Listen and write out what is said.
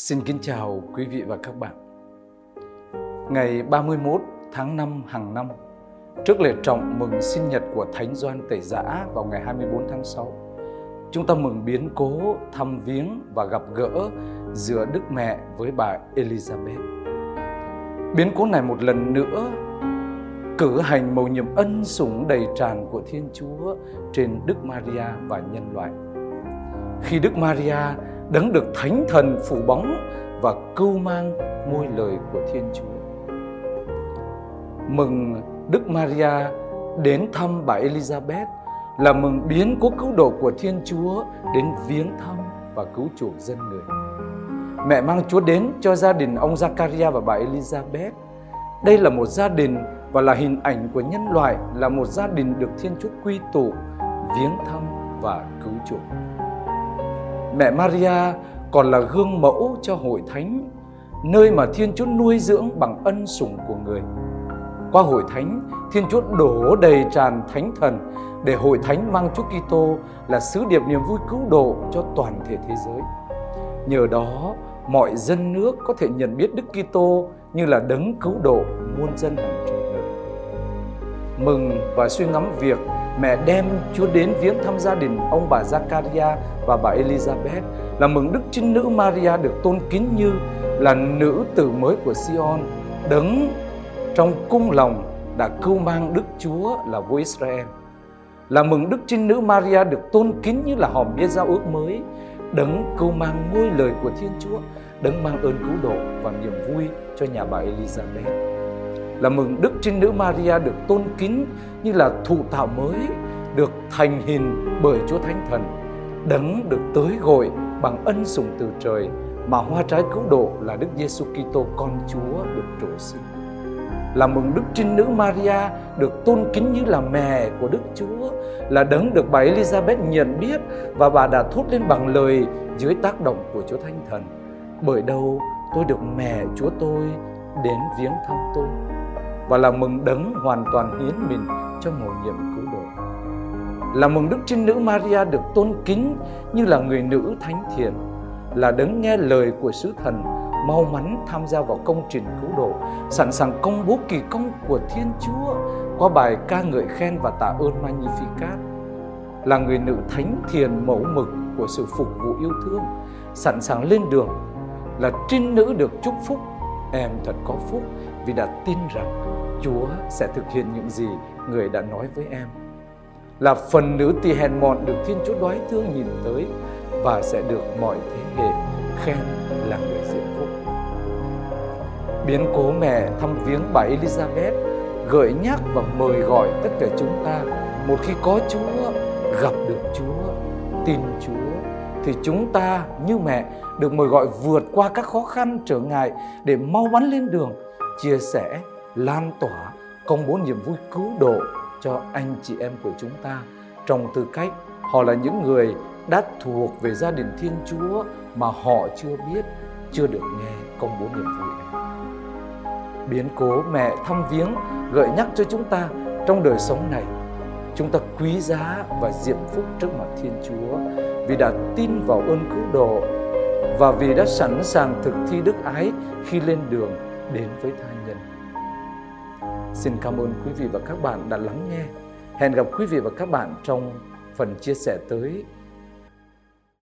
Xin kính chào quý vị và các bạn. Ngày 31 tháng 5 hàng năm, trước lễ trọng mừng sinh nhật của Thánh Doan Tẩy Giã vào ngày 24 tháng 6, chúng ta mừng biến cố thăm viếng và gặp gỡ giữa Đức Mẹ với bà Elizabeth. Biến cố này một lần nữa cử hành mầu nhiệm ân sủng đầy tràn của Thiên Chúa trên Đức Maria và nhân loại. Khi Đức Maria đấng được thánh thần phủ bóng và cưu mang ngôi lời của Thiên Chúa. Mừng Đức Maria đến thăm bà Elizabeth là mừng biến cố cứu độ của Thiên Chúa đến viếng thăm và cứu chuộc dân người. Mẹ mang Chúa đến cho gia đình ông Zakaria và bà Elizabeth. Đây là một gia đình và là hình ảnh của nhân loại, là một gia đình được Thiên Chúa quy tụ, viếng thăm và cứu chuộc. Mẹ Maria còn là gương mẫu cho hội thánh, nơi mà Thiên Chúa nuôi dưỡng bằng ân sủng của người. Qua hội thánh, Thiên Chúa đổ đầy tràn thánh thần để hội thánh mang Chúa Kitô là sứ điệp niềm vui cứu độ cho toàn thể thế giới. Nhờ đó, mọi dân nước có thể nhận biết Đức Kitô như là đấng cứu độ muôn dân hàng triệu người. Mừng và suy ngẫm việc mẹ đem Chúa đến viếng thăm gia đình ông bà Zakaria và bà Elizabeth là mừng Đức Trinh Nữ Maria được tôn kính như là nữ tử mới của Sion, đấng trong cung lòng đã cưu mang Đức Chúa là vua Israel. Là mừng Đức Trinh Nữ Maria được tôn kính như là hòm bia giao ước mới, đấng cưu mang ngôi lời của Thiên Chúa, đấng mang ơn cứu độ và niềm vui cho nhà bà Elizabeth là mừng Đức Trinh Nữ Maria được tôn kính như là thụ tạo mới, được thành hình bởi Chúa Thánh Thần, đấng được tới gọi bằng ân sủng từ trời mà hoa trái cứu độ là Đức Giêsu Kitô con Chúa được trổ sinh. Là mừng Đức Trinh Nữ Maria được tôn kính như là mẹ của Đức Chúa, là đấng được bà Elizabeth nhận biết và bà đã thốt lên bằng lời dưới tác động của Chúa Thánh Thần. Bởi đâu tôi được mẹ Chúa tôi đến viếng thăm tôi và là mừng đấng hoàn toàn hiến mình cho mầu nhiệm cứu độ. Là mừng Đức Trinh Nữ Maria được tôn kính như là người nữ thánh thiện, là đấng nghe lời của sứ thần, mau mắn tham gia vào công trình cứu độ, sẵn sàng công bố kỳ công của Thiên Chúa qua bài ca ngợi khen và tạ ơn Magnificat. Là người nữ thánh thiền mẫu mực của sự phục vụ yêu thương, sẵn sàng lên đường, là trinh nữ được chúc phúc, em thật có phúc vì đã tin rằng Chúa sẽ thực hiện những gì người đã nói với em. Là phần nữ tỳ hèn mọn được Thiên Chúa đoái thương nhìn tới và sẽ được mọi thế hệ khen là người diễm phúc. Biến cố mẹ thăm viếng bà Elizabeth gợi nhắc và mời gọi tất cả chúng ta một khi có Chúa, gặp được Chúa, tin Chúa thì chúng ta như mẹ được mời gọi vượt qua các khó khăn trở ngại để mau mắn lên đường chia sẻ lan tỏa công bố niềm vui cứu độ cho anh chị em của chúng ta trong tư cách họ là những người đã thuộc về gia đình Thiên Chúa mà họ chưa biết, chưa được nghe công bố niềm vui này. Biến cố mẹ thăm viếng gợi nhắc cho chúng ta trong đời sống này chúng ta quý giá và diệm phúc trước mặt Thiên Chúa vì đã tin vào ơn cứu độ và vì đã sẵn sàng thực thi đức ái khi lên đường đến với tha nhân. Xin cảm ơn quý vị và các bạn đã lắng nghe. Hẹn gặp quý vị và các bạn trong phần chia sẻ tới